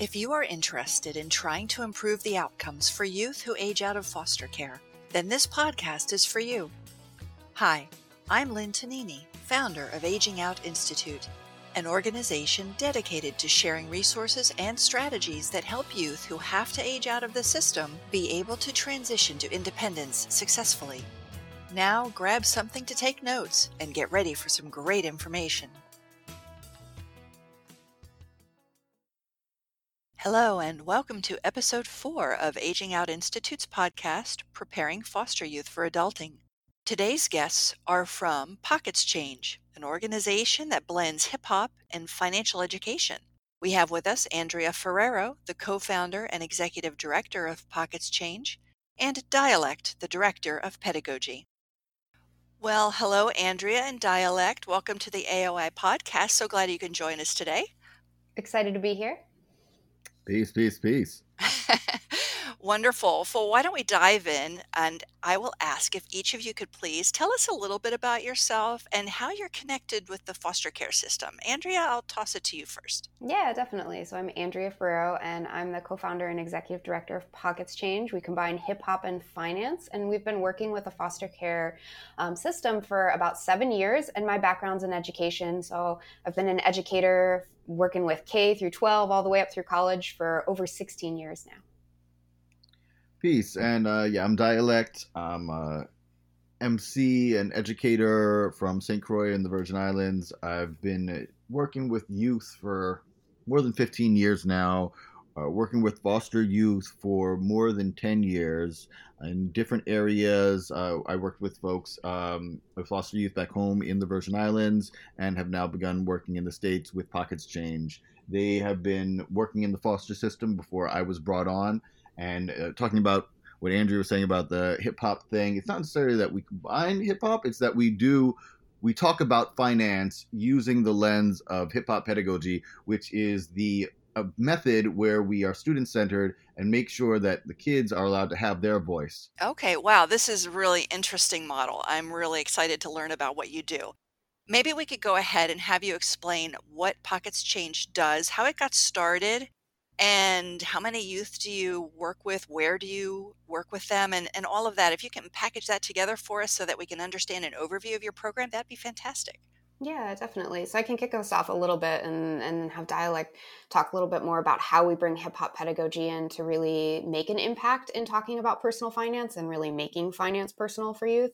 If you are interested in trying to improve the outcomes for youth who age out of foster care, then this podcast is for you. Hi, I'm Lynn Tonini, founder of Aging Out Institute, an organization dedicated to sharing resources and strategies that help youth who have to age out of the system be able to transition to independence successfully. Now, grab something to take notes and get ready for some great information. Hello, and welcome to episode four of Aging Out Institute's podcast, Preparing Foster Youth for Adulting. Today's guests are from Pockets Change, an organization that blends hip hop and financial education. We have with us Andrea Ferrero, the co founder and executive director of Pockets Change, and Dialect, the director of pedagogy. Well, hello, Andrea and Dialect. Welcome to the AOI podcast. So glad you can join us today. Excited to be here. Peace, peace, peace. Wonderful. So, why don't we dive in? And I will ask if each of you could please tell us a little bit about yourself and how you're connected with the foster care system. Andrea, I'll toss it to you first. Yeah, definitely. So, I'm Andrea Ferrero, and I'm the co founder and executive director of Pockets Change. We combine hip hop and finance, and we've been working with the foster care um, system for about seven years. And my background's in education. So, I've been an educator working with K through 12 all the way up through college for over 16 years now. Peace. And uh, yeah, I'm Dialect. I'm a MC and educator from St. Croix in the Virgin Islands. I've been working with youth for more than 15 years now, uh, working with foster youth for more than 10 years in different areas. Uh, I worked with folks, um, with foster youth back home in the Virgin Islands, and have now begun working in the States with Pockets Change. They have been working in the foster system before I was brought on, and uh, talking about what Andrea was saying about the hip hop thing. It's not necessarily that we combine hip hop; it's that we do we talk about finance using the lens of hip hop pedagogy, which is the a method where we are student centered and make sure that the kids are allowed to have their voice. Okay, wow, this is a really interesting model. I'm really excited to learn about what you do. Maybe we could go ahead and have you explain what Pockets Change does, how it got started, and how many youth do you work with? Where do you work with them? And, and all of that. If you can package that together for us so that we can understand an overview of your program, that'd be fantastic. Yeah, definitely. So I can kick us off a little bit and, and have dialect talk a little bit more about how we bring hip hop pedagogy in to really make an impact in talking about personal finance and really making finance personal for youth.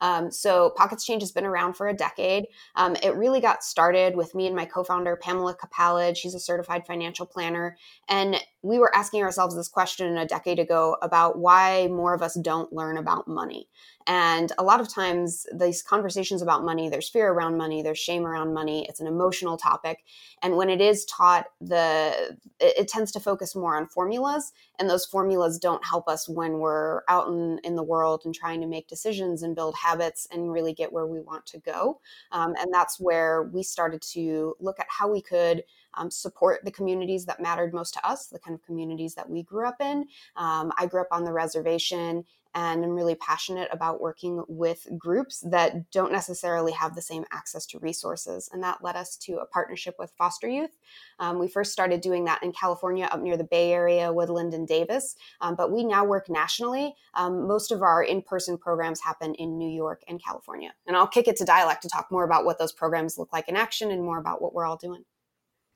Um, so Pockets Change has been around for a decade. Um, it really got started with me and my co-founder Pamela Capalad. She's a certified financial planner, and we were asking ourselves this question a decade ago about why more of us don't learn about money. And a lot of times, these conversations about money, there's fear around money, there's shame around money. It's an emotional topic, and when it is taught, the it, it tends to focus more on formulas, and those formulas don't help us when we're out in, in the world and trying to make decisions and build habits and really get where we want to go. Um, and that's where we started to look at how we could um, support the communities that mattered most to us, the kind of communities that we grew up in. Um, I grew up on the reservation and I'm really passionate about working with groups that don't necessarily have the same access to resources. And that led us to a partnership with Foster Youth. Um, we first started doing that in California, up near the Bay Area, Woodland and Davis, um, but we now work nationally. Um, most of our in person programs happen in New York and California. And I'll kick it to Dialect to talk more about what those programs look like in action and more about what we're all doing.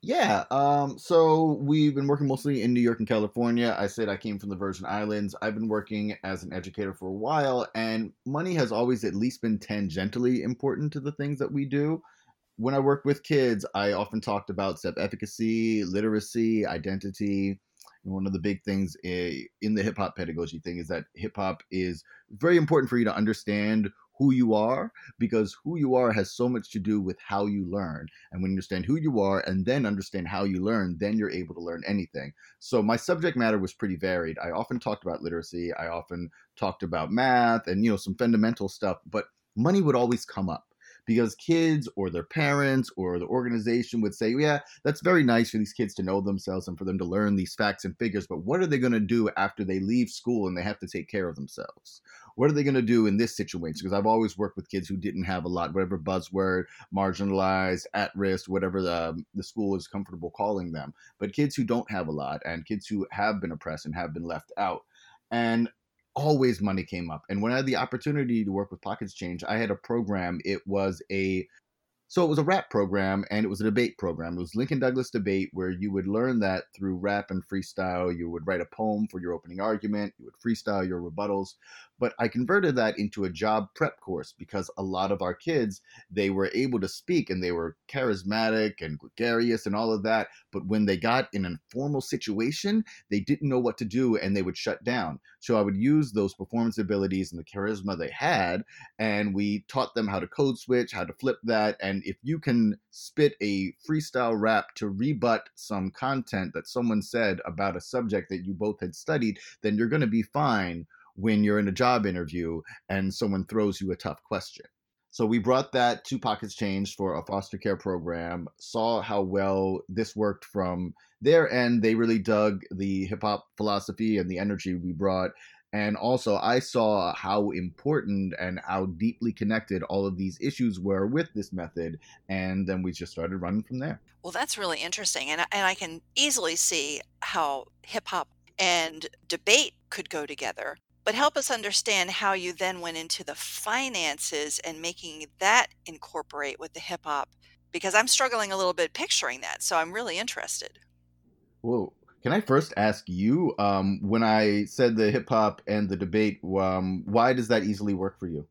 Yeah. Um, so we've been working mostly in New York and California. I said I came from the Virgin Islands. I've been working as an educator for a while, and money has always at least been tangentially important to the things that we do. When I worked with kids, I often talked about self efficacy, literacy, identity. And one of the big things in the hip hop pedagogy thing is that hip hop is very important for you to understand who you are because who you are has so much to do with how you learn. And when you understand who you are and then understand how you learn, then you're able to learn anything. So my subject matter was pretty varied. I often talked about literacy, I often talked about math and you know some fundamental stuff, but money would always come up because kids or their parents or the organization would say, yeah, that's very nice for these kids to know themselves and for them to learn these facts and figures, but what are they going to do after they leave school and they have to take care of themselves? What are they going to do in this situation? Because I've always worked with kids who didn't have a lot, whatever buzzword, marginalized, at risk, whatever the, um, the school is comfortable calling them, but kids who don't have a lot and kids who have been oppressed and have been left out. And always money came up. And when I had the opportunity to work with Pockets Change, I had a program. It was a so it was a rap program and it was a debate program. It was Lincoln Douglas debate where you would learn that through rap and freestyle. You would write a poem for your opening argument, you would freestyle your rebuttals. But I converted that into a job prep course because a lot of our kids, they were able to speak and they were charismatic and gregarious and all of that. But when they got in a formal situation, they didn't know what to do and they would shut down. So I would use those performance abilities and the charisma they had, and we taught them how to code switch, how to flip that, and and if you can spit a freestyle rap to rebut some content that someone said about a subject that you both had studied, then you're going to be fine when you're in a job interview and someone throws you a tough question. So we brought that to Pockets Change for a foster care program, saw how well this worked from their end. They really dug the hip hop philosophy and the energy we brought. And also, I saw how important and how deeply connected all of these issues were with this method. And then we just started running from there. Well, that's really interesting. And, and I can easily see how hip hop and debate could go together. But help us understand how you then went into the finances and making that incorporate with the hip hop, because I'm struggling a little bit picturing that. So I'm really interested. Whoa. Can I first ask you, um, when I said the hip hop and the debate, um, why does that easily work for you?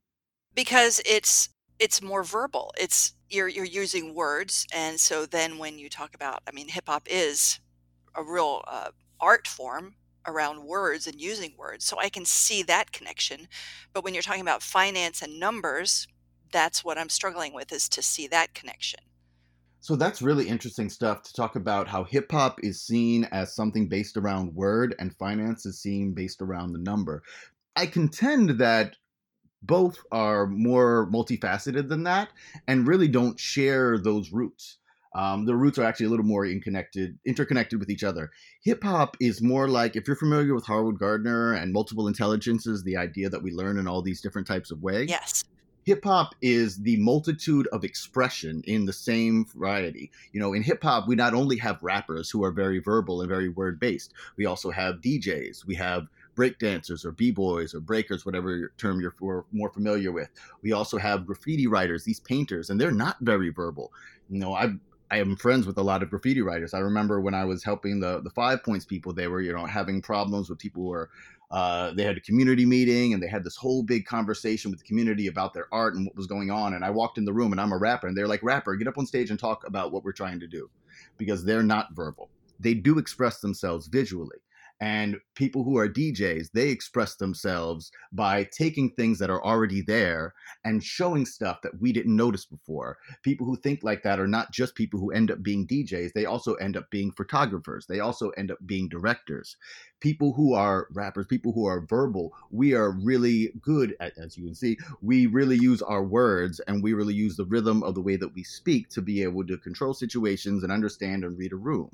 Because it's it's more verbal. It's you're you're using words, and so then when you talk about, I mean, hip hop is a real uh, art form around words and using words, so I can see that connection. But when you're talking about finance and numbers, that's what I'm struggling with is to see that connection. So that's really interesting stuff to talk about how hip hop is seen as something based around word and finance is seen based around the number. I contend that both are more multifaceted than that and really don't share those roots. Um, the roots are actually a little more interconnected, interconnected with each other. Hip hop is more like if you're familiar with Howard Gardner and multiple intelligences, the idea that we learn in all these different types of ways. Yes hip hop is the multitude of expression in the same variety. You know, in hip hop, we not only have rappers who are very verbal and very word based, we also have DJs, we have breakdancers or b-boys or breakers whatever term you're more familiar with we also have graffiti writers these painters and they're not very verbal you know i I am friends with a lot of graffiti writers. I remember when I was helping the the Five Points people, they were you know having problems with people who were uh, they had a community meeting and they had this whole big conversation with the community about their art and what was going on. And I walked in the room and I'm a rapper and they're like, rapper, get up on stage and talk about what we're trying to do because they're not verbal. They do express themselves visually. And people who are DJs, they express themselves by taking things that are already there and showing stuff that we didn't notice before. People who think like that are not just people who end up being DJs, they also end up being photographers. They also end up being directors. People who are rappers, people who are verbal, we are really good at, as you can see, we really use our words and we really use the rhythm of the way that we speak to be able to control situations and understand and read a room.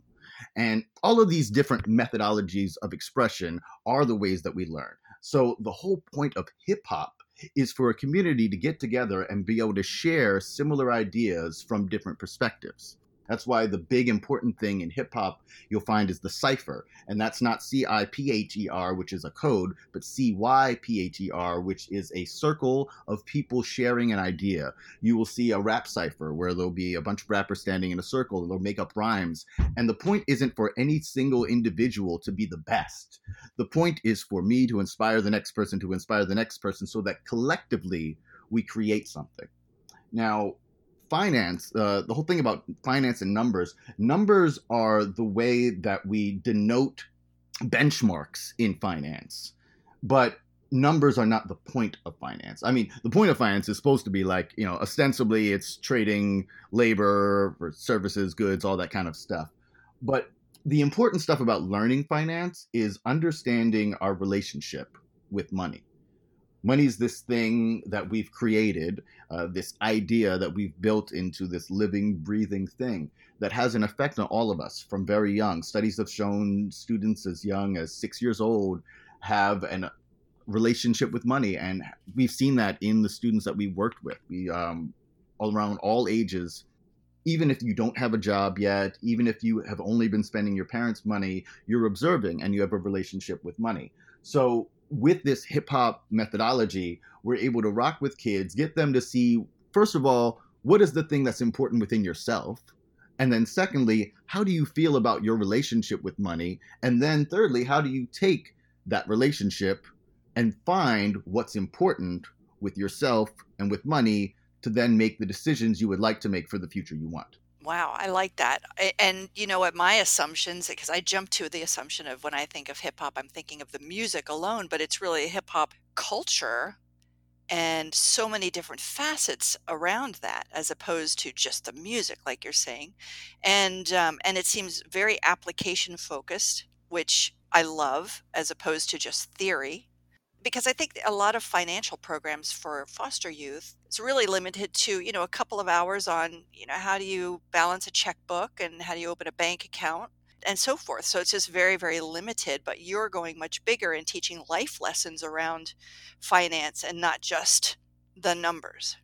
And all of these different methodologies of expression are the ways that we learn. So the whole point of hip hop is for a community to get together and be able to share similar ideas from different perspectives. That's why the big important thing in hip hop you'll find is the cipher. And that's not C I P H E R, which is a code, but C Y P H E R, which is a circle of people sharing an idea. You will see a rap cipher where there'll be a bunch of rappers standing in a circle and they'll make up rhymes. And the point isn't for any single individual to be the best. The point is for me to inspire the next person to inspire the next person so that collectively we create something. Now, finance, uh, the whole thing about finance and numbers, numbers are the way that we denote benchmarks in finance. But numbers are not the point of finance. I mean, the point of finance is supposed to be like, you know, ostensibly it's trading labor for services, goods, all that kind of stuff. But the important stuff about learning finance is understanding our relationship with money. Money's this thing that we've created, uh, this idea that we've built into this living, breathing thing that has an effect on all of us from very young. Studies have shown students as young as six years old have an relationship with money, and we've seen that in the students that we worked with. We um, all around all ages. Even if you don't have a job yet, even if you have only been spending your parents' money, you're observing and you have a relationship with money. So with this hip hop methodology, we're able to rock with kids, get them to see, first of all, what is the thing that's important within yourself? And then, secondly, how do you feel about your relationship with money? And then, thirdly, how do you take that relationship and find what's important with yourself and with money to then make the decisions you would like to make for the future you want? Wow, I like that. And you know what, my assumptions, because I jump to the assumption of when I think of hip hop, I'm thinking of the music alone, but it's really hip hop culture and so many different facets around that as opposed to just the music like you're saying and um, and it seems very application focused which i love as opposed to just theory because I think a lot of financial programs for foster youth is really limited to, you know, a couple of hours on, you know, how do you balance a checkbook and how do you open a bank account and so forth. So it's just very, very limited, but you're going much bigger in teaching life lessons around finance and not just the numbers.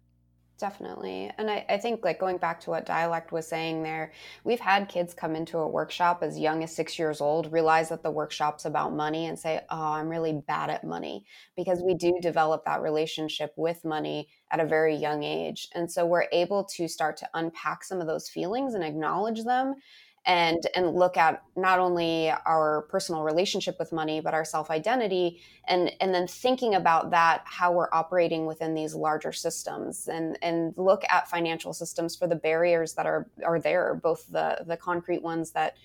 Definitely. And I, I, think, like, going back to what Dialect was saying there, we've had kids come into a workshop as young as six years old, realize that the workshop's about money, and say, Oh, I'm really bad at money. Because we do develop that relationship with money at a very young age. And so we're able to start to unpack some of those feelings and acknowledge them and and look at not only our personal relationship with money but our self-identity and and then thinking about that how we're operating within these larger systems and and look at financial systems for the barriers that are are there both the the concrete ones that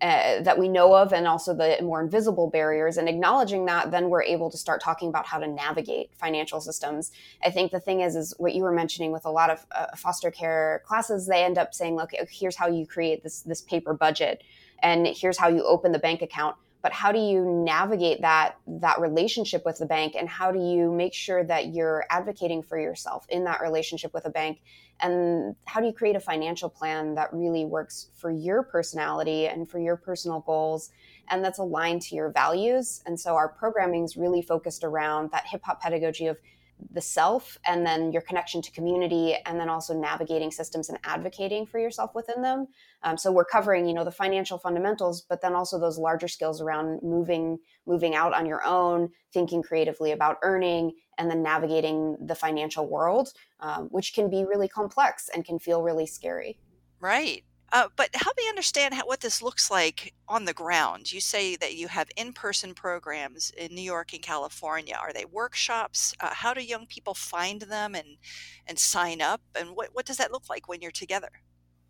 uh, that we know of and also the more invisible barriers. And acknowledging that then we're able to start talking about how to navigate financial systems. I think the thing is is what you were mentioning with a lot of uh, foster care classes they end up saying look here's how you create this this paper budget and here's how you open the bank account but how do you navigate that that relationship with the bank? And how do you make sure that you're advocating for yourself in that relationship with a bank? And how do you create a financial plan that really works for your personality and for your personal goals and that's aligned to your values? And so our programming is really focused around that hip hop pedagogy of the self and then your connection to community and then also navigating systems and advocating for yourself within them. Um, so we're covering you know the financial fundamentals but then also those larger skills around moving moving out on your own thinking creatively about earning and then navigating the financial world um, which can be really complex and can feel really scary. Right uh, but help me understand how, what this looks like on the ground. You say that you have in-person programs in New York and California. Are they workshops? Uh, how do young people find them and and sign up? And what what does that look like when you're together?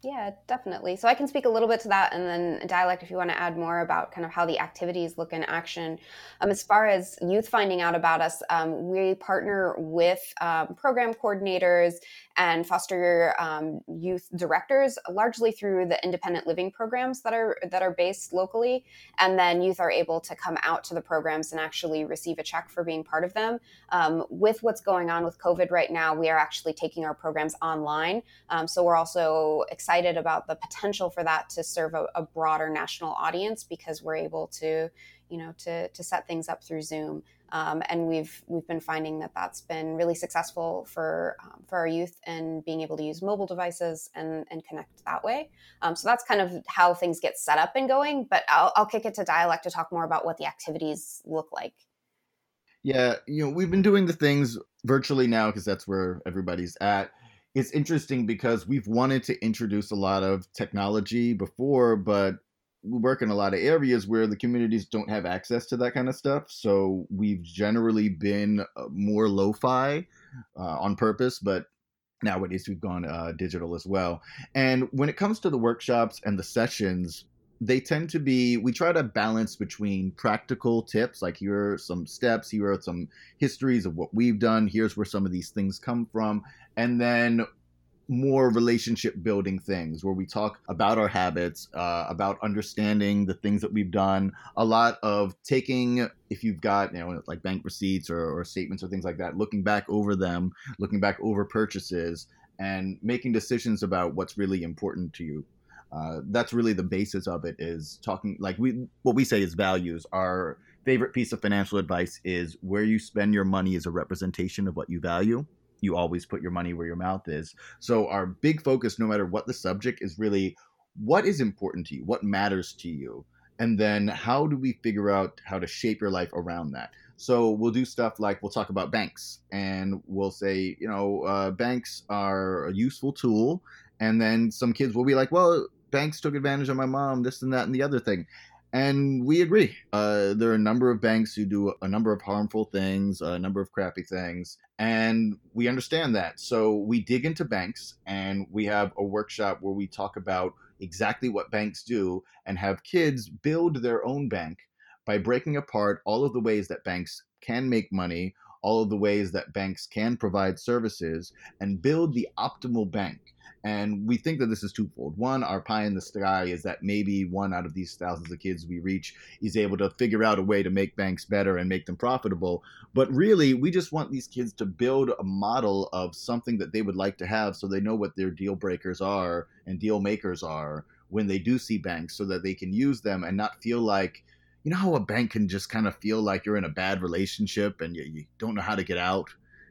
Yeah, definitely. So I can speak a little bit to that and then dialect if you want to add more about kind of how the activities look in action. Um, as far as youth finding out about us, um, we partner with um, program coordinators and foster um, youth directors largely through the independent living programs that are that are based locally. And then youth are able to come out to the programs and actually receive a check for being part of them. Um, with what's going on with covid right now we are actually taking our programs online. Um, so we're also excited about the potential for that to serve a, a broader national audience because we're able to you know to to set things up through zoom um, and we've we've been finding that that's been really successful for um, for our youth and being able to use mobile devices and and connect that way. Um, so that's kind of how things get set up and going. But I'll, I'll kick it to dialect to talk more about what the activities look like. Yeah, you know, we've been doing the things virtually now because that's where everybody's at. It's interesting because we've wanted to introduce a lot of technology before, but we work in a lot of areas where the communities don't have access to that kind of stuff. So we've generally been uh, more lo-fi uh, on purpose, but nowadays we've gone uh, digital as well. And when it comes to the workshops and the sessions, they tend to be we try to balance between practical tips like here are some steps here are some histories of what we've done here's where some of these things come from and then more relationship building things where we talk about our habits, uh, about understanding the things that we've done. A lot of taking, if you've got, you know, like bank receipts or, or statements or things like that, looking back over them, looking back over purchases, and making decisions about what's really important to you. Uh, that's really the basis of it is talking like we what we say is values our favorite piece of financial advice is where you spend your money is a representation of what you value you always put your money where your mouth is. So our big focus, no matter what the subject, is really what is important to you, what matters to you, and then how do we figure out how to shape your life around that. So we'll do stuff like we'll talk about banks, and we'll say, you know, uh, banks are a useful tool, and then some kids will be like, well, banks took advantage of my mom, this and that and the other thing. And we agree. Uh, there are a number of banks who do a number of harmful things, a number of crappy things, and we understand that. So we dig into banks and we have a workshop where we talk about exactly what banks do and have kids build their own bank by breaking apart all of the ways that banks can make money, all of the ways that banks can provide services, and build the optimal bank. And we think that this is twofold. One, our pie in the sky is that maybe one out of these thousands of kids we reach is able to figure out a way to make banks better and make them profitable. But really, we just want these kids to build a model of something that they would like to have so they know what their deal breakers are and deal makers are when they do see banks so that they can use them and not feel like, you know, how a bank can just kind of feel like you're in a bad relationship and you, you don't know how to get out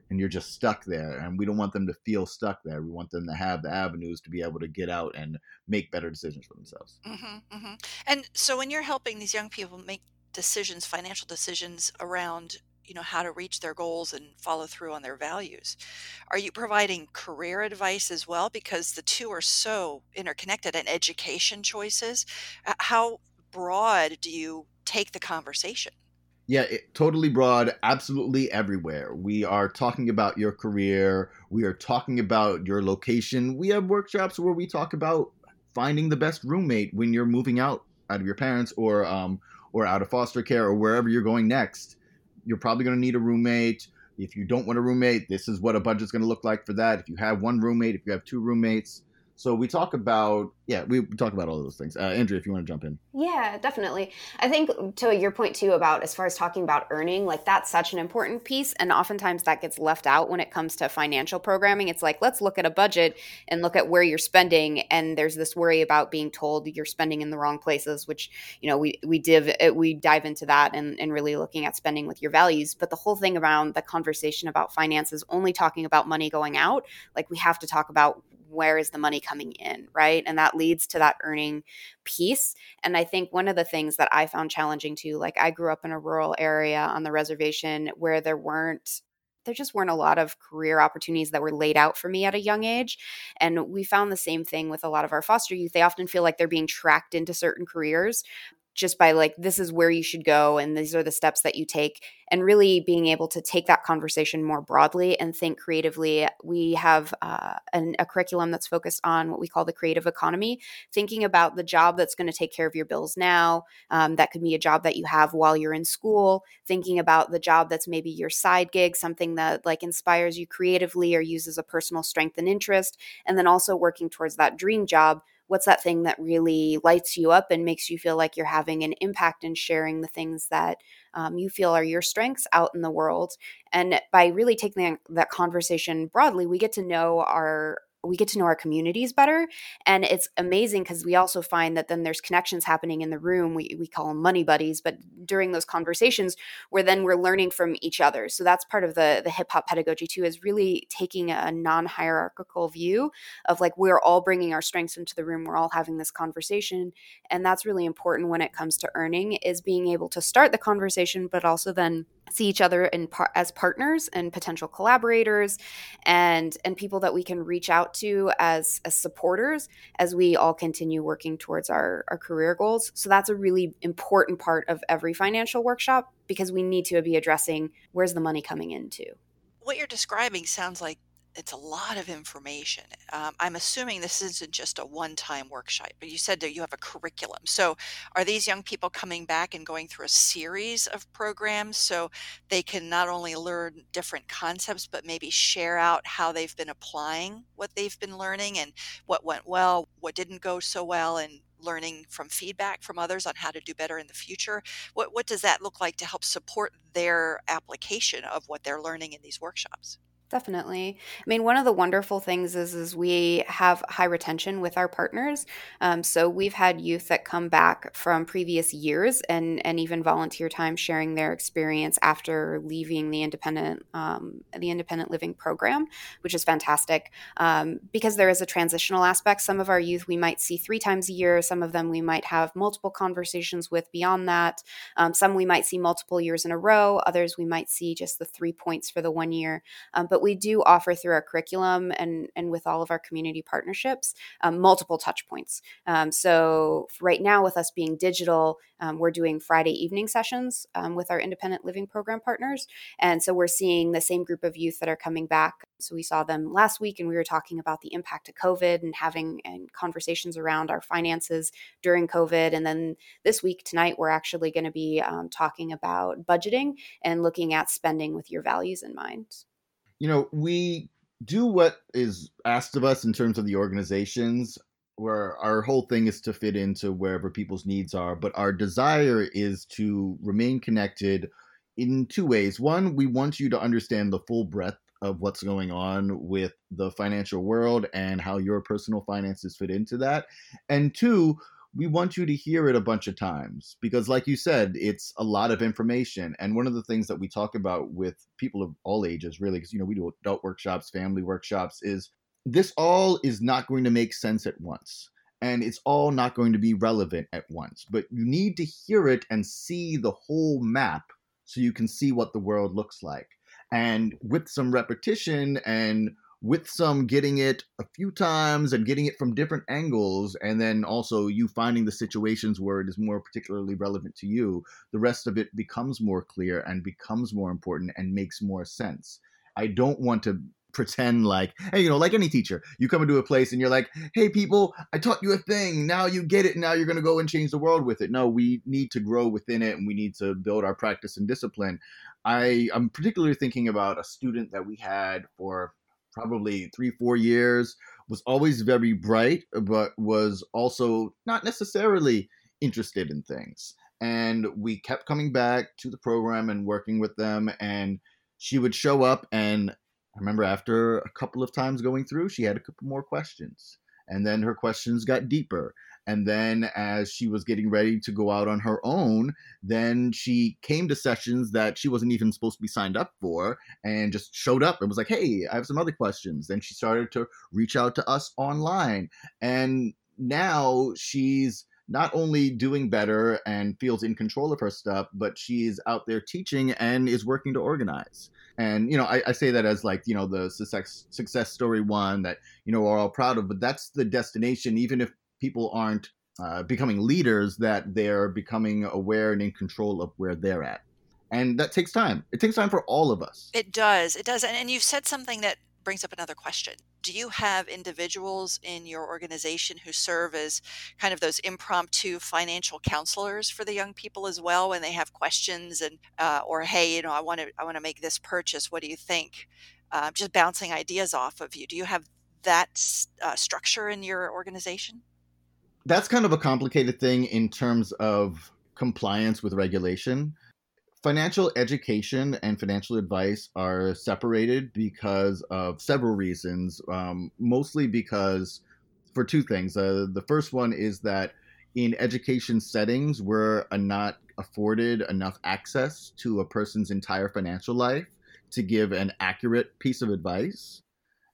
and you're just stuck there. And we don't want them to feel stuck there. We want them to have the avenues to be able to get out and make better decisions for themselves. Mm-hmm, mm-hmm. And so when you're helping these young people make decisions, financial decisions around you know how to reach their goals and follow through on their values are you providing career advice as well because the two are so interconnected and education choices how broad do you take the conversation yeah, it, totally broad, absolutely everywhere. We are talking about your career. We are talking about your location. We have workshops where we talk about finding the best roommate when you're moving out out of your parents or um, or out of foster care or wherever you're going next. You're probably going to need a roommate. If you don't want a roommate, this is what a budget's going to look like for that. If you have one roommate, if you have two roommates, so we talk about yeah, we talk about all those things. Uh, Andrea, if you want to jump in. Yeah, definitely. I think to your point too about as far as talking about earning, like that's such an important piece, and oftentimes that gets left out when it comes to financial programming. It's like let's look at a budget and look at where you're spending, and there's this worry about being told you're spending in the wrong places, which you know we we div we dive into that and and really looking at spending with your values. But the whole thing around the conversation about finances only talking about money going out, like we have to talk about where is the money coming in, right? And that leads to that earning piece. And I think one of the things that I found challenging too, like I grew up in a rural area on the reservation where there weren't there just weren't a lot of career opportunities that were laid out for me at a young age. And we found the same thing with a lot of our foster youth. They often feel like they're being tracked into certain careers just by like this is where you should go and these are the steps that you take and really being able to take that conversation more broadly and think creatively. We have uh, an, a curriculum that's focused on what we call the creative economy thinking about the job that's going to take care of your bills now um, that could be a job that you have while you're in school thinking about the job that's maybe your side gig something that like inspires you creatively or uses a personal strength and interest and then also working towards that dream job what's that thing that really lights you up and makes you feel like you're having an impact and sharing the things that um, you feel are your strengths out in the world? And by really taking that conversation broadly we get to know our we get to know our communities better and it's amazing because we also find that then there's connections happening in the room we, we call them money buddies but during those conversations where then we're learning from each other. So that's part of the the hip hop pedagogy too is really taking a non-hierarchical view of like we're all bringing our strengths into the room we're all having this conversation and that's really important when it comes to earning is being able to start the conversation but also then see each other in par- as partners and potential collaborators and and people that we can reach out to as as supporters as we all continue working towards our our career goals. So that's a really important part of every financial workshop because we need to be addressing where's the money coming into. What you're describing sounds like it's a lot of information. Um, I'm assuming this isn't just a one time workshop, but you said that you have a curriculum. So, are these young people coming back and going through a series of programs so they can not only learn different concepts, but maybe share out how they've been applying what they've been learning and what went well, what didn't go so well, and learning from feedback from others on how to do better in the future? What, what does that look like to help support their application of what they're learning in these workshops? Definitely. I mean, one of the wonderful things is is we have high retention with our partners. Um, so we've had youth that come back from previous years and and even volunteer time sharing their experience after leaving the independent um, the independent living program, which is fantastic um, because there is a transitional aspect. Some of our youth we might see three times a year. Some of them we might have multiple conversations with beyond that. Um, some we might see multiple years in a row. Others we might see just the three points for the one year. Um, but but we do offer through our curriculum and and with all of our community partnerships um, multiple touch points. Um, so right now, with us being digital, um, we're doing Friday evening sessions um, with our independent living program partners, and so we're seeing the same group of youth that are coming back. So we saw them last week, and we were talking about the impact of COVID and having and conversations around our finances during COVID. And then this week tonight, we're actually going to be um, talking about budgeting and looking at spending with your values in mind you know, we do what is asked of us in terms of the organizations where our whole thing is to fit into wherever people's needs are but our desire is to remain connected in two ways. One we want you to understand the full breadth of what's going on with the financial world and how your personal finances fit into that. And two we want you to hear it a bunch of times because like you said it's a lot of information. And one of the things that we talk about with people of all ages really because you know we do adult workshops family workshops is this all is not going to make sense at once. And it's all not going to be relevant at once. But you need to hear it and see the whole map so you can see what the world looks like. And with some repetition and with some getting it a few times and getting it from different angles, and then also you finding the situations where it is more particularly relevant to you, the rest of it becomes more clear and becomes more important and makes more sense. I don't want to pretend like, hey, you know, like any teacher, you come into a place and you're like, hey, people, I taught you a thing. Now you get it. Now you're going to go and change the world with it. No, we need to grow within it and we need to build our practice and discipline. I, I'm particularly thinking about a student that we had for probably three, four years, was always very bright, but was also not necessarily interested in things. And we kept coming back to the program and working with them. And she would show up. And I remember after a couple of times going through, she had a couple more questions. And then her questions got deeper. And then as she was getting ready to go out on her own, then she came to sessions that she wasn't even supposed to be signed up for and just showed up and was like, hey, I have some other questions. Then she started to reach out to us online. And now she's not only doing better and feels in control of her stuff, but she's out there teaching and is working to organize. And you know, I, I, say that as like you know the success success story one that you know we're all proud of, but that's the destination. Even if people aren't uh, becoming leaders that they're becoming aware and in control of where they're at. And that takes time. It takes time for all of us. It does. It does. And, and you've said something that brings up another question. Do you have individuals in your organization who serve as kind of those impromptu financial counselors for the young people as well when they have questions and uh, or hey you know i want to i want to make this purchase. What do you think? Uh, just bouncing ideas off of you. Do you have that uh, structure in your organization that's kind of a complicated thing in terms of compliance with regulation. Financial education and financial advice are separated because of several reasons, um, mostly because for two things. Uh, the first one is that in education settings, we're not afforded enough access to a person's entire financial life to give an accurate piece of advice,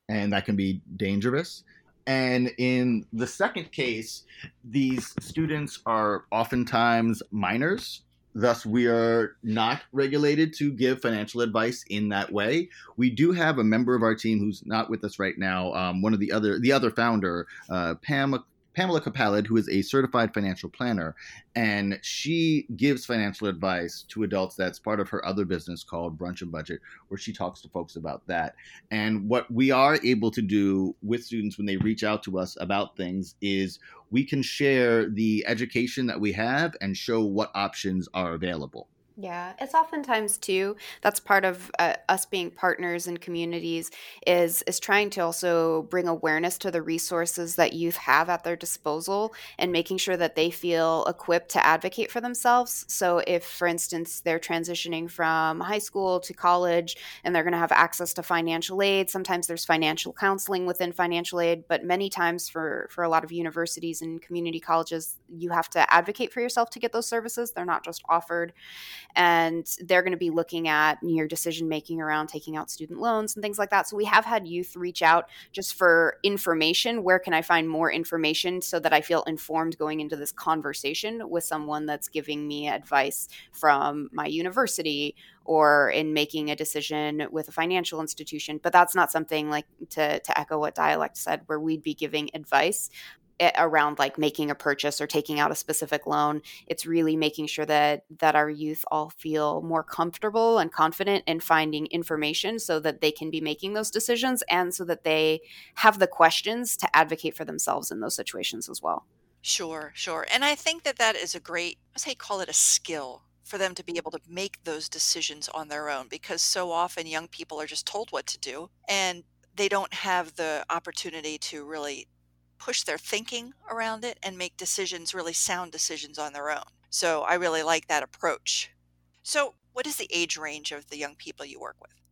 and that can be dangerous. And in the second case, these students are oftentimes minors. Thus, we are not regulated to give financial advice in that way. We do have a member of our team who's not with us right now. Um, one of the other, the other founder, uh, Pam Pamela Capalad, who is a certified financial planner, and she gives financial advice to adults. That's part of her other business called Brunch and Budget, where she talks to folks about that. And what we are able to do with students when they reach out to us about things is we can share the education that we have and show what options are available. Yeah, it's oftentimes too. That's part of uh, us being partners in communities is is trying to also bring awareness to the resources that youth have at their disposal and making sure that they feel equipped to advocate for themselves. So if for instance they're transitioning from high school to college and they're going to have access to financial aid, sometimes there's financial counseling within financial aid, but many times for for a lot of universities and community colleges, you have to advocate for yourself to get those services. They're not just offered and they're going to be looking at your decision making around taking out student loans and things like that. So we have had youth reach out just for information. Where can I find more information so that I feel informed going into this conversation with someone that's giving me advice from my university or in making a decision with a financial institution. But that's not something like to, to echo what Dialect said, where we'd be giving advice around like making a purchase or taking out a specific loan it's really making sure that that our youth all feel more comfortable and confident in finding information so that they can be making those decisions and so that they have the questions to advocate for themselves in those situations as well. Sure sure and i think that that is a great let's say call it a skill for them to be able to make those decisions on their own because so often young people are just told what to do and they don't have the opportunity to really push their thinking around it and make decisions, really sound decisions on their own. So I really like that approach. So, what is the age range of the young people you work with?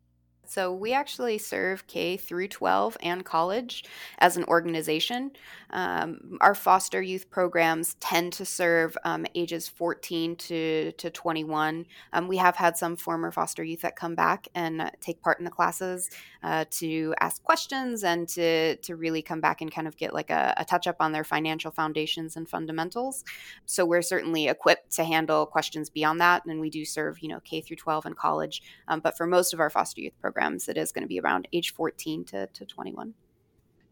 So we actually serve K through 12 and college as an organization. Um, our foster youth programs tend to serve um, ages 14 to, to 21. Um, we have had some former foster youth that come back and take part in the classes uh, to ask questions and to, to really come back and kind of get like a, a touch up on their financial foundations and fundamentals. So we're certainly equipped to handle questions beyond that. And we do serve, you know, K through 12 and college. Um, but for most of our foster youth programs, it is going to be around age 14 to, to 21.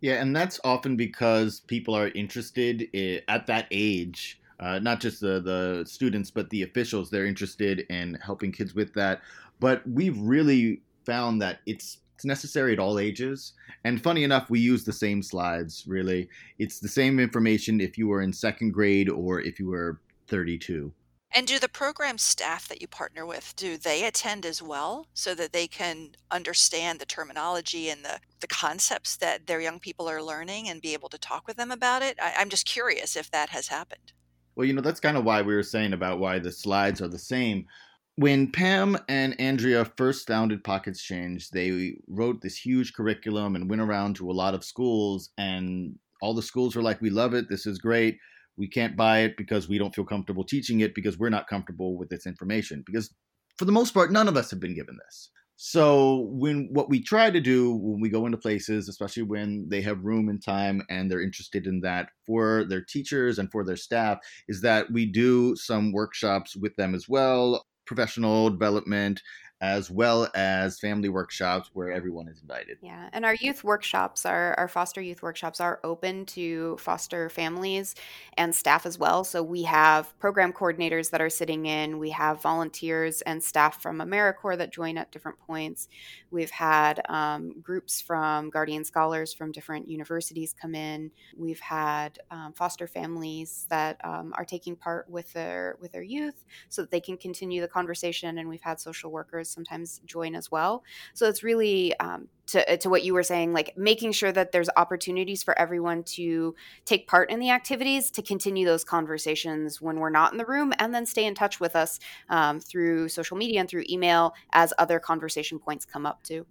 Yeah, and that's often because people are interested in, at that age. Uh, not just the the students, but the officials. They're interested in helping kids with that. But we've really found that it's it's necessary at all ages. And funny enough, we use the same slides. Really, it's the same information if you were in second grade or if you were 32. And do the program staff that you partner with, do they attend as well so that they can understand the terminology and the, the concepts that their young people are learning and be able to talk with them about it? I, I'm just curious if that has happened. Well, you know, that's kind of why we were saying about why the slides are the same. When Pam and Andrea first founded Pockets Change, they wrote this huge curriculum and went around to a lot of schools, and all the schools were like, We love it. This is great we can't buy it because we don't feel comfortable teaching it because we're not comfortable with this information because for the most part none of us have been given this. So when what we try to do when we go into places especially when they have room and time and they're interested in that for their teachers and for their staff is that we do some workshops with them as well professional development as well as family workshops where everyone is invited. Yeah, and our youth workshops, our, our foster youth workshops, are open to foster families and staff as well. So we have program coordinators that are sitting in, we have volunteers and staff from AmeriCorps that join at different points. We've had um, groups from Guardian Scholars from different universities come in. We've had um, foster families that um, are taking part with their with their youth so that they can continue the conversation. And we've had social workers sometimes join as well. So it's really um, to, to what you were saying, like making sure that there's opportunities for everyone to take part in the activities, to continue those conversations when we're not in the room, and then stay in touch with us um, through social media and through email as other conversation points come up too.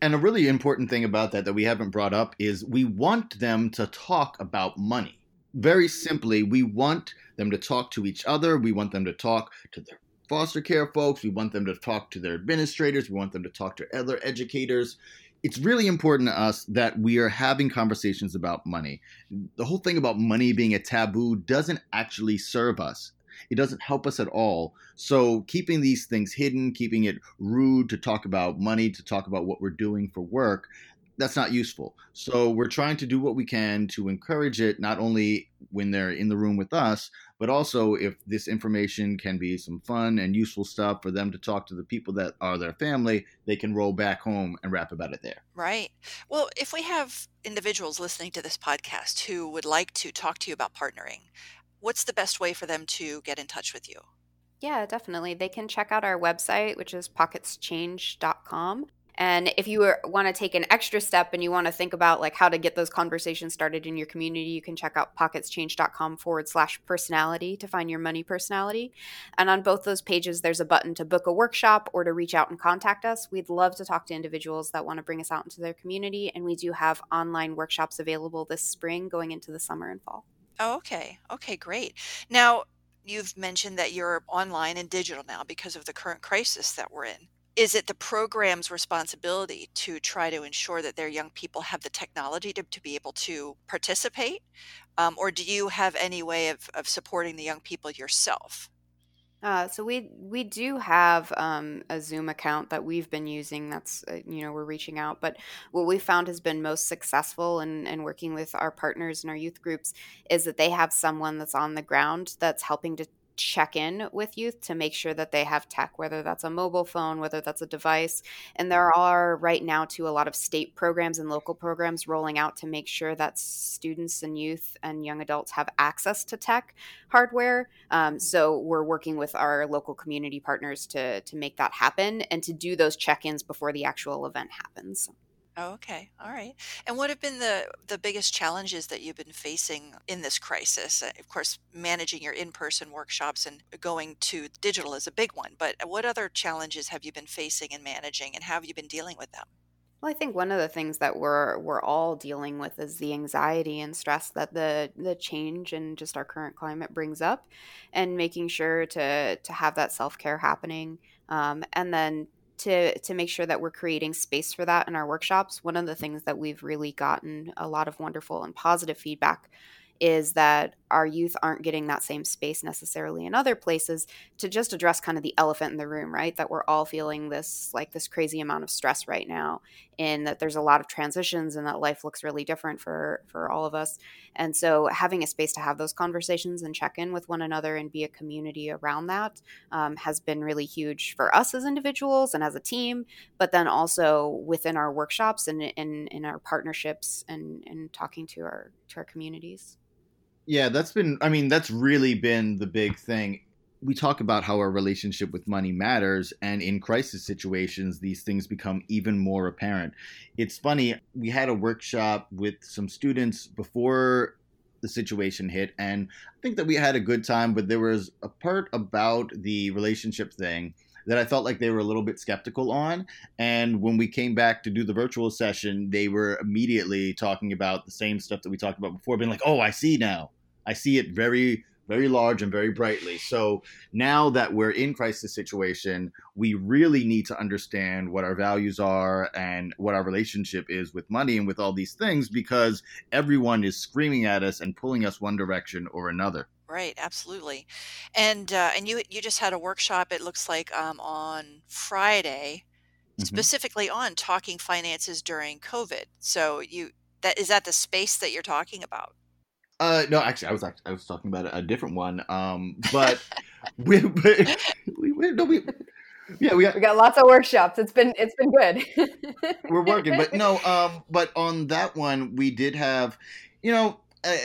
And a really important thing about that that we haven't brought up is we want them to talk about money. Very simply, we want them to talk to each other. We want them to talk to their foster care folks. We want them to talk to their administrators. We want them to talk to other educators. It's really important to us that we are having conversations about money. The whole thing about money being a taboo doesn't actually serve us. It doesn't help us at all. So, keeping these things hidden, keeping it rude to talk about money, to talk about what we're doing for work, that's not useful. So we're trying to do what we can to encourage it, not only when they're in the room with us, but also if this information can be some fun and useful stuff for them to talk to the people that are their family, they can roll back home and rap about it there. Right. Well, if we have individuals listening to this podcast who would like to talk to you about partnering, what's the best way for them to get in touch with you? Yeah, definitely. They can check out our website, which is pocketschange.com. And if you want to take an extra step and you want to think about like how to get those conversations started in your community, you can check out pocketschange.com forward slash personality to find your money personality. And on both those pages, there's a button to book a workshop or to reach out and contact us. We'd love to talk to individuals that want to bring us out into their community. And we do have online workshops available this spring going into the summer and fall. Oh, okay. Okay, great. Now, you've mentioned that you're online and digital now because of the current crisis that we're in is it the program's responsibility to try to ensure that their young people have the technology to, to be able to participate? Um, or do you have any way of, of supporting the young people yourself? Uh, so we we do have um, a Zoom account that we've been using. That's uh, you know we're reaching out, but what we found has been most successful in, in working with our partners and our youth groups is that they have someone that's on the ground that's helping to check in with youth to make sure that they have tech, whether that's a mobile phone, whether that's a device. And there are right now too a lot of state programs and local programs rolling out to make sure that students and youth and young adults have access to tech hardware. Um, so we're working with our local community partners to to make that happen and to do those check-ins before the actual event happens. Oh, okay. All right. And what have been the the biggest challenges that you've been facing in this crisis? Uh, Of course, managing your in-person workshops and going to digital is a big one, but what other challenges have you been facing and managing, and how have you been dealing with them? Well, I think one of the things that we're we're all dealing with is the anxiety and stress that the the change and just our current climate brings up, and making sure to to have that self care happening, um, and then to to make sure that we're creating space for that in our workshops. One of the things that we've really gotten a lot of wonderful and positive feedback is that our youth aren't getting that same space necessarily in other places to just address kind of the elephant in the room, right? That we're all feeling this like this crazy amount of stress right now and that there's a lot of transitions and that life looks really different for for all of us. And so having a space to have those conversations and check in with one another and be a community around that um, has been really huge for us as individuals and as a team, but then also within our workshops and in, in our partnerships and, and talking to our to our communities. Yeah, that's been, I mean, that's really been the big thing. We talk about how our relationship with money matters, and in crisis situations, these things become even more apparent. It's funny, we had a workshop with some students before the situation hit, and I think that we had a good time, but there was a part about the relationship thing that I felt like they were a little bit skeptical on. And when we came back to do the virtual session, they were immediately talking about the same stuff that we talked about before, being like, oh, I see now. I see it very, very large and very brightly. So now that we're in crisis situation, we really need to understand what our values are and what our relationship is with money and with all these things because everyone is screaming at us and pulling us one direction or another. Right, absolutely. And uh, and you you just had a workshop. It looks like um, on Friday, hmm specifically on talking finances during COVID. So you that is that the space that you're talking about? Uh, no, actually, I was actually, I was talking about a different one. Um, but we, we, we, we no, we, yeah, we got We got lots of workshops. It's been it's been good. we're working, but no, um, but on that one, we did have, you know, uh,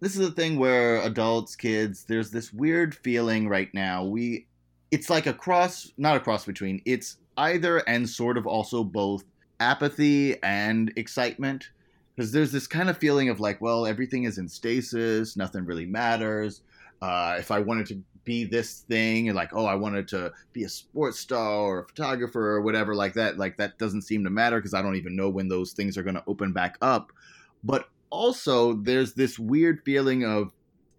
this is a thing where adults, kids, there's this weird feeling right now. We, it's like a cross, not a cross between. It's either and sort of also both apathy and excitement because there's this kind of feeling of like, well, everything is in stasis, nothing really matters. Uh, if I wanted to be this thing and like, oh, I wanted to be a sports star or a photographer or whatever like that, like that doesn't seem to matter because I don't even know when those things are going to open back up. But also, there's this weird feeling of,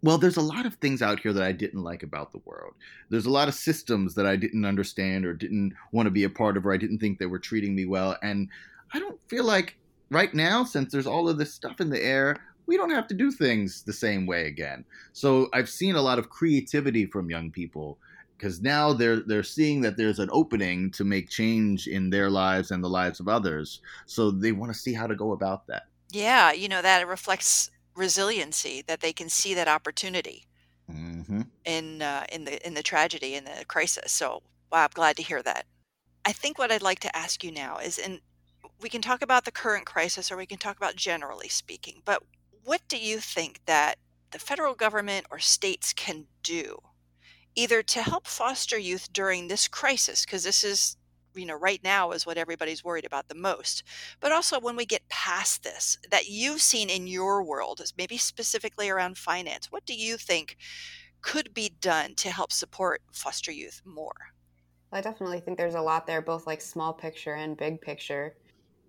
well, there's a lot of things out here that I didn't like about the world. There's a lot of systems that I didn't understand or didn't want to be a part of or I didn't think they were treating me well. And I don't feel like right now, since there's all of this stuff in the air, we don't have to do things the same way again. So I've seen a lot of creativity from young people. because now they're they're seeing that there's an opening to make change in their lives and the lives of others. So they want to see how to go about that. Yeah, you know that reflects resiliency that they can see that opportunity hmm in uh, in the in the tragedy in the crisis. So wow, I'm glad to hear that. I think what I'd like to ask you now is, and we can talk about the current crisis or we can talk about generally speaking, but what do you think that the federal government or states can do either to help foster youth during this crisis because this is you know right now is what everybody's worried about the most but also when we get past this that you've seen in your world maybe specifically around finance what do you think could be done to help support foster youth more I definitely think there's a lot there, both like small picture and big picture.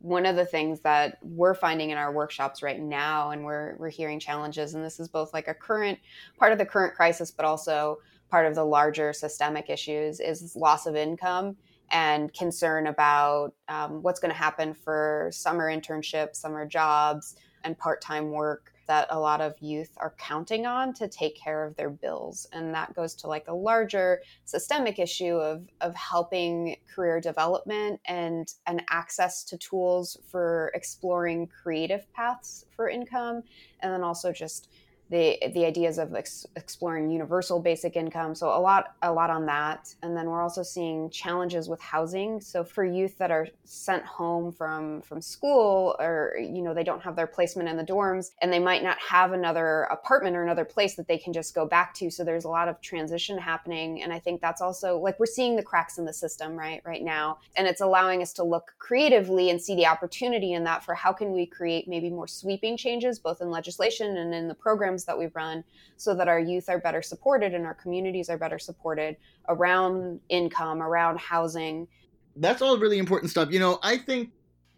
One of the things that we're finding in our workshops right now, and we're we're hearing challenges, and this is both like a current part of the current crisis, but also part of the larger systemic issues, is loss of income and concern about um, what's going to happen for summer internships, summer jobs, and part time work that a lot of youth are counting on to take care of their bills. And that goes to like a larger systemic issue of, of helping career development and, and access to tools for exploring creative paths for income. And then also just the the ideas of ex- exploring universal basic income. So a lot a lot on that. And then we're also seeing challenges with housing. So for youth that are sent home from from school or you know they don't have their placement in the dorms and they might not have another apartment or another place that they can just go back to. So there's a lot of transition happening. And i think that's also like we're seeing the cracks in the system right right now. And it's allowing us to look creatively and see the opportunity in that for how can we create maybe more sweeping changes both in legislation and in the programs that we run so that our youth are better supported and our communities are better supported around income, around housing. That's all really important stuff. You know, I think,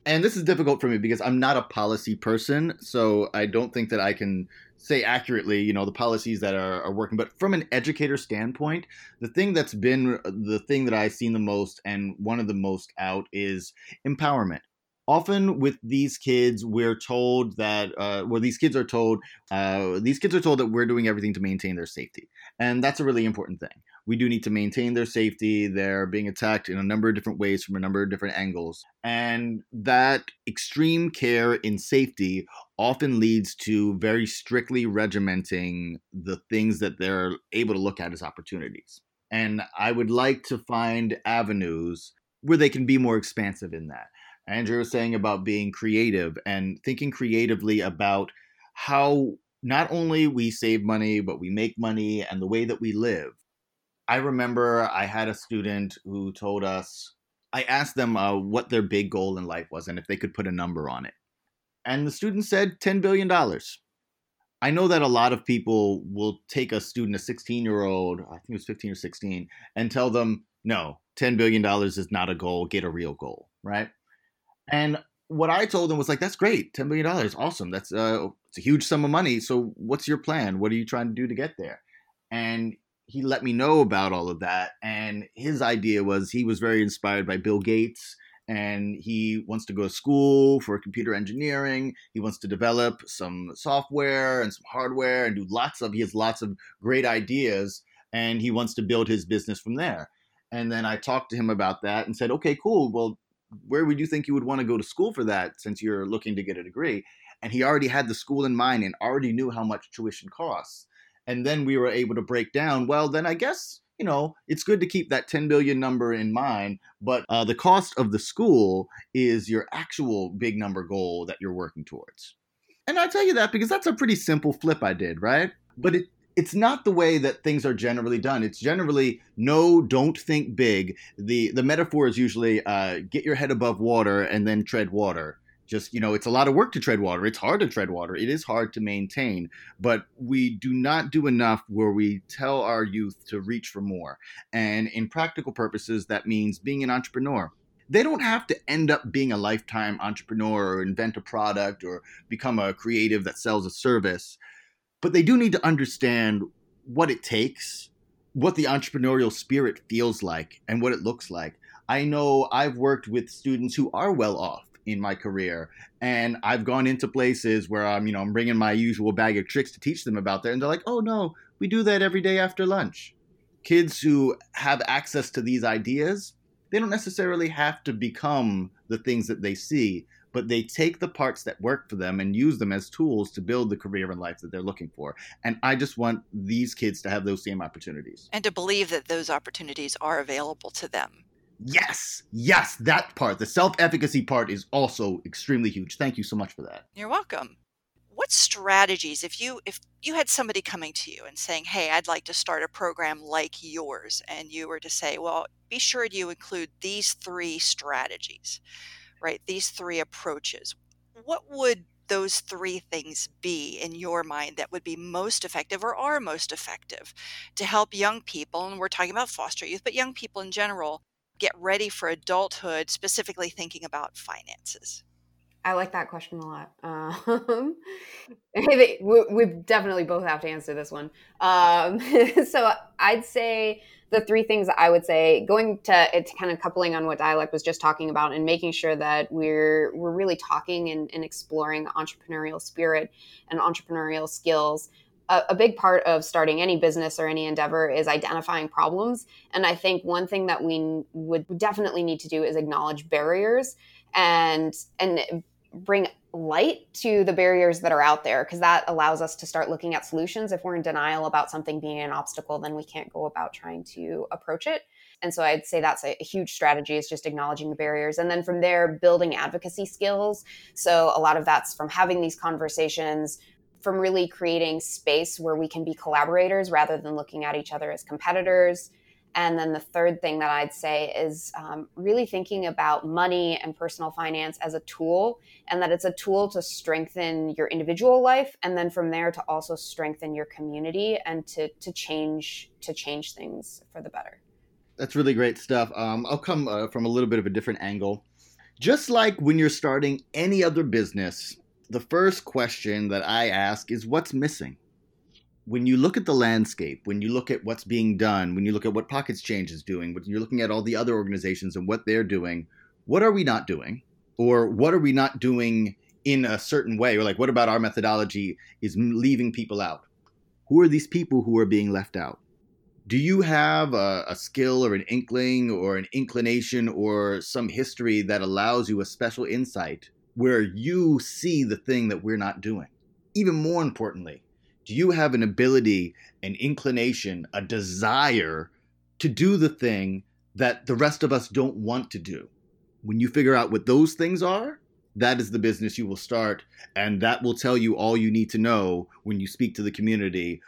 and this is difficult for me because I'm not a policy person, so I don't think that I can say accurately, you know, the policies that are, are working. But from an educator standpoint, the thing that's been the thing that I've seen the most and one of the most out is empowerment often with these kids we're told that uh, well these kids are told uh, these kids are told that we're doing everything to maintain their safety and that's a really important thing. We do need to maintain their safety. They're being attacked in a number of different ways from a number of different angles and that extreme care in safety often leads to very strictly regimenting the things that they're able to look at as opportunities and i would like to find avenues where they can be more expansive in that Andrea was saying about being creative and thinking creatively about how not only we save money, but we make money and the way that we live. I remember I had a student who told us, I asked them uh, what their big goal in life was and if they could put a number on it. And the student said $10 billion. I know that a lot of people will take a student, a 16 year old, I think it was 15 or 16, and tell them, no, $10 billion is not a goal, get a real goal, right? And what I told him was like, "That's great, ten million dollars, awesome. That's uh, it's a huge sum of money. So, what's your plan? What are you trying to do to get there?" And he let me know about all of that. And his idea was he was very inspired by Bill Gates, and he wants to go to school for computer engineering. He wants to develop some software and some hardware and do lots of. He has lots of great ideas, and he wants to build his business from there. And then I talked to him about that and said, "Okay, cool. Well, where would you think you would want to go to school for that since you're looking to get a degree? And he already had the school in mind and already knew how much tuition costs. And then we were able to break down, well, then I guess, you know, it's good to keep that 10 billion number in mind, but uh, the cost of the school is your actual big number goal that you're working towards. And I tell you that because that's a pretty simple flip I did, right? But it it's not the way that things are generally done. It's generally no, don't think big. the The metaphor is usually uh, get your head above water and then tread water. Just you know, it's a lot of work to tread water. It's hard to tread water. It is hard to maintain, but we do not do enough where we tell our youth to reach for more. And in practical purposes, that means being an entrepreneur they don't have to end up being a lifetime entrepreneur or invent a product or become a creative that sells a service but they do need to understand what it takes, what the entrepreneurial spirit feels like, and what it looks like. I know I've worked with students who are well off in my career and I've gone into places where I'm, you know, I'm bringing my usual bag of tricks to teach them about that and they're like, "Oh no, we do that every day after lunch." kids who have access to these ideas, they don't necessarily have to become the things that they see, but they take the parts that work for them and use them as tools to build the career and life that they're looking for. And I just want these kids to have those same opportunities. And to believe that those opportunities are available to them. Yes, yes, that part, the self efficacy part is also extremely huge. Thank you so much for that. You're welcome. What strategies, if you if you had somebody coming to you and saying, "Hey, I'd like to start a program like yours," and you were to say, "Well, be sure you include these three strategies." Right? These three approaches. What would those three things be in your mind that would be most effective or are most effective to help young people, and we're talking about foster youth, but young people in general, get ready for adulthood, specifically thinking about finances? I like that question a lot. Um, we, definitely both have to answer this one. Um, so I'd say the three things I would say, going to it's kind of coupling on what dialect was just talking about, and making sure that we're we're really talking and, and exploring entrepreneurial spirit and entrepreneurial skills. A, a big part of starting any business or any endeavor is identifying problems, and I think one thing that we would definitely need to do is acknowledge barriers and and bring light to the barriers that are out there because that allows us to start looking at solutions. If we're in denial about something being an obstacle, then we can't go about trying to approach it. And so I'd say that's a, huge strategy is just acknowledging the barriers. And then from there, building advocacy skills. So a lot of that's from having these conversations, from really creating space where we can be collaborators rather than looking at each other as competitors and then the third thing that I'd say is um, really thinking about money and personal finance as a tool, and that it's a tool to strengthen your individual life, and then from there to also strengthen your community and to to change to change things for the better. That's really great stuff. Um, I'll come uh, from a little bit of a different angle. Just like when you're starting any other business, the first question that I ask is what's missing? When you look at the landscape, when you look at what's being done, when you look at what Pockets Change is doing, when you're looking at all the other organizations and what they're doing, what are we not doing? Or what are we not doing in a certain way? Or like, what about our methodology is leaving people out? Who are these people who are being left out? Do you have a, a skill or an inkling or an inclination or some history that allows you a special insight where you see the thing that we're not doing? Even more importantly, do you have an ability, an inclination, a desire to do the thing that the rest of us don't want to do? When you figure out what those things are, that is the business you will start. And that will tell you all you need to know when you speak to the community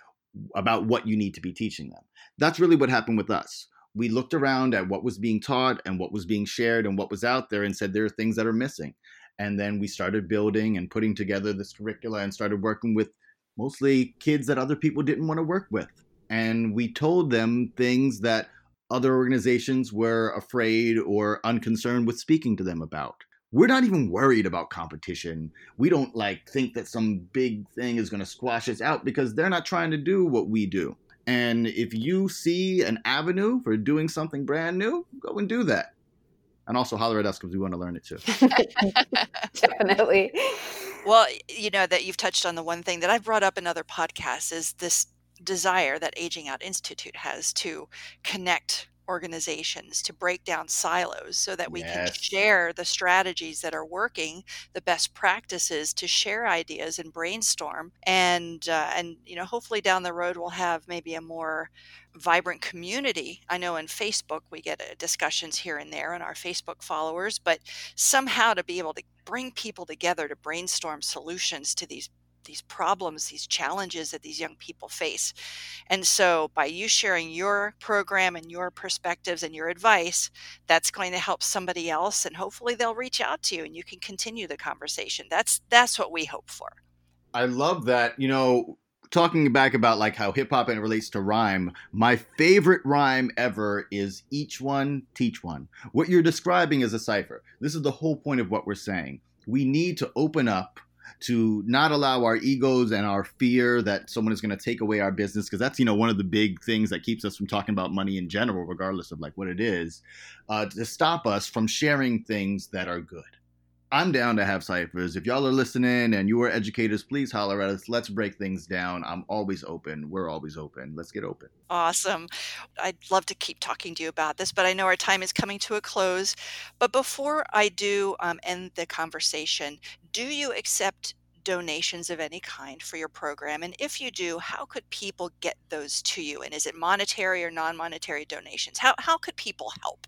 about what you need to be teaching them. That's really what happened with us. We looked around at what was being taught and what was being shared and what was out there and said there are things that are missing. And then we started building and putting together this curricula and started working with mostly kids that other people didn't want to work with. And we told them things that other organizations were afraid or unconcerned with speaking to them about. We're not even worried about competition. We don't like think that some big thing is going to squash us out because they're not trying to do what we do. And if you see an avenue for doing something brand new, go and do that. And also holler at us because we want to learn it too. Definitely. Well, you know that you've touched on the one thing that I've brought up in other podcasts is this desire that Aging Out Institute has to connect organizations to break down silos so that we yes. can share the strategies that are working the best practices to share ideas and brainstorm and uh, and you know hopefully down the road we'll have maybe a more vibrant community i know in facebook we get uh, discussions here and there in our facebook followers but somehow to be able to bring people together to brainstorm solutions to these these problems, these challenges that these young people face. And so, by you sharing your program and your perspectives and your advice, that's going to help somebody else, and hopefully they'll reach out to you, and you can continue the conversation. That's that's what we hope for. I love that. You know, talking back about like how hip hop and it relates to rhyme, my favorite rhyme ever is each one teach one. What you're describing is a cipher. This is the whole point of what we're saying. We need to open up to not allow our egos and our fear that someone is going to take away our business because that's you know one of the big things that keeps us from talking about money in general regardless of like what it is uh, to stop us from sharing things that are good I'm down to have ciphers. If y'all are listening and you are educators, please holler at us. Let's break things down. I'm always open. We're always open. Let's get open. Awesome. I'd love to keep talking to you about this, but I know our time is coming to a close. But before I do um, end the conversation, do you accept donations of any kind for your program? And if you do, how could people get those to you? And is it monetary or non monetary donations? How, how could people help?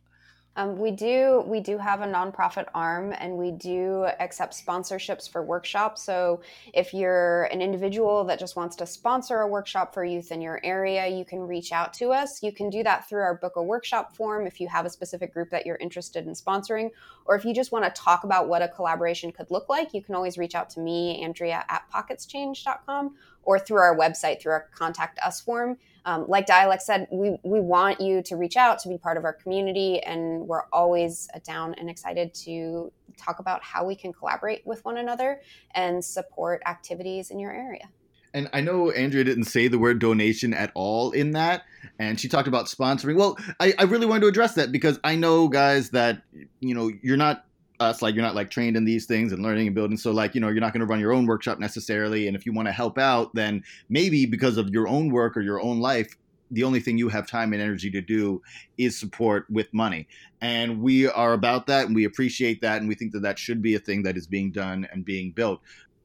Um, we do we do have a nonprofit arm, and we do accept sponsorships for workshops. So if you're an individual that just wants to sponsor a workshop for youth in your area, you can reach out to us. You can do that through our book a workshop form if you have a specific group that you're interested in sponsoring, or if you just want to talk about what a collaboration could look like, you can always reach out to me, Andrea at pocketschange.com, or through our website through our contact us form um, like Dialect said, we, we want you to reach out to be part of our community, and we're always down and excited to talk about how we can collaborate with one another and support activities in your area. And I know Andrea didn't say the word donation at all in that, and she talked about sponsoring. Well, I, I really wanted to address that because I know, guys, that you know you're not us like you're not like trained in these things and learning and building. So like you know you're not going to run your own workshop necessarily. And if you want to help out then maybe because of your own work or your own life the only thing you have time and energy to do is support with money. And we are about that and we appreciate that and we think that that should be a thing that is being done and being built.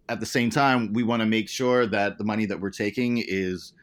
At the same time we want to make sure that the money that we're taking is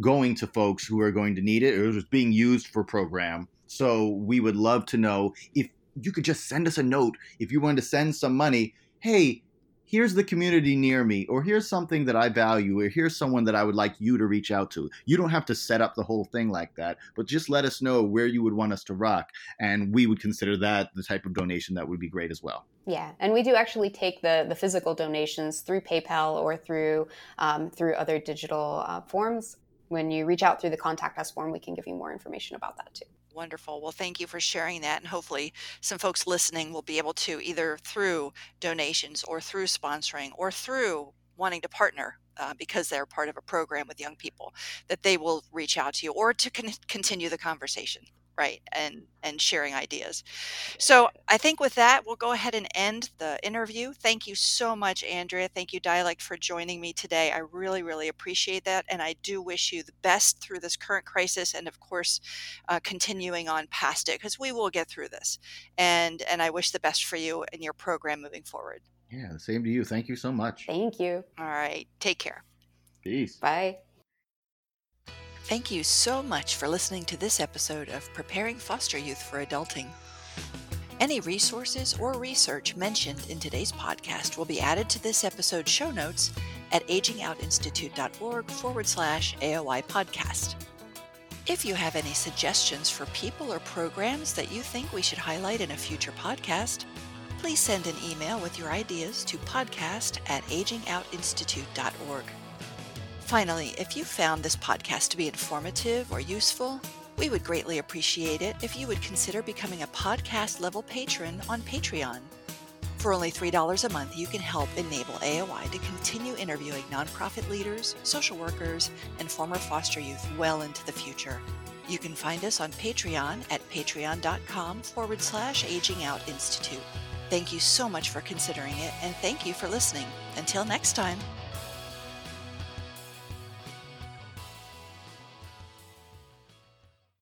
going to folks who are going to need it or is being used for program. So we would love to know if you could just send us a note if you wanted to send some money. Hey, here's the community near me, or here's something that I value, or here's someone that I would like you to reach out to. You don't have to set up the whole thing like that, but just let us know where you would want us to rock, and we would consider that the type of donation that would be great as well. Yeah, and we do actually take the the physical donations through PayPal or through um, through other digital uh, forms. When you reach out through the contact us form, we can give you more information about that too. Wonderful. Well, thank you for sharing that. And hopefully, some folks listening will be able to either through donations or through sponsoring or through wanting to partner uh, because they're part of a program with young people, that they will reach out to you or to con- continue the conversation right and and sharing ideas. So i think with that we'll go ahead and end the interview. Thank you so much andrea. Thank you dialect for joining me today. I really really appreciate that and i do wish you the best through this current crisis and of course uh, continuing on past it because we will get through this. And and i wish the best for you and your program moving forward. Yeah the same to you. Thank you so much. Thank you. All right take care. Peace. Bye Thank you so much for listening to this episode of Preparing Foster Youth for Adulting. Any resources or research mentioned in today's podcast will be added to this episode's show notes at agingoutinstitute.org forward slash AOI podcast. If you have any suggestions for people or programs that you think we should highlight in a future podcast, please send an email with your ideas to podcast at agingoutinstitute.org. Finally, if you found this podcast to be informative or useful, we would greatly appreciate it if you would consider becoming a podcast level patron on Patreon. For only $3 a month, you can help enable AOI to continue interviewing nonprofit leaders, social workers, and former foster youth well into the future. You can find us on Patreon at patreon.com forward slash aging out institute. Thank you so much for considering it, and thank you for listening. Until next time.